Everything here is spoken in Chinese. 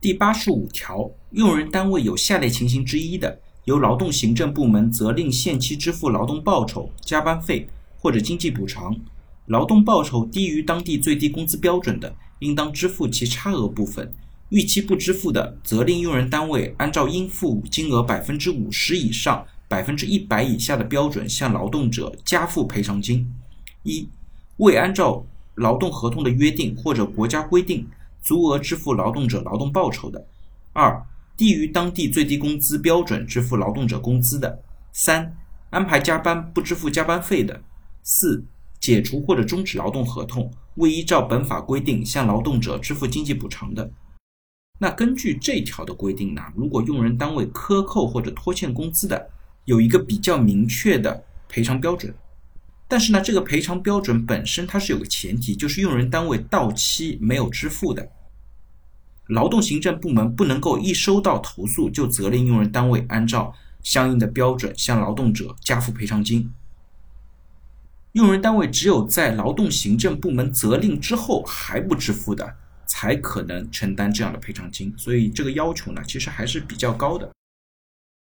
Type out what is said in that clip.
第八十五条，用人单位有下列情形之一的，由劳动行政部门责令限期支付劳动报酬、加班费或者经济补偿；劳动报酬低于当地最低工资标准的，应当支付其差额部分；逾期不支付的，责令用人单位按照应付金额百分之五十以上、百分之一百以下的标准向劳动者加付赔偿金。一、未按照劳动合同的约定或者国家规定。足额支付劳动者劳动报酬的；二、低于当地最低工资标准支付劳动者工资的；三、安排加班不支付加班费的；四、解除或者终止劳动合同，未依照本法规定向劳动者支付经济补偿的。那根据这条的规定呢，如果用人单位克扣或者拖欠工资的，有一个比较明确的赔偿标准。但是呢，这个赔偿标准本身它是有个前提，就是用人单位到期没有支付的，劳动行政部门不能够一收到投诉就责令用人单位按照相应的标准向劳动者加付赔偿金。用人单位只有在劳动行政部门责令之后还不支付的，才可能承担这样的赔偿金。所以这个要求呢，其实还是比较高的。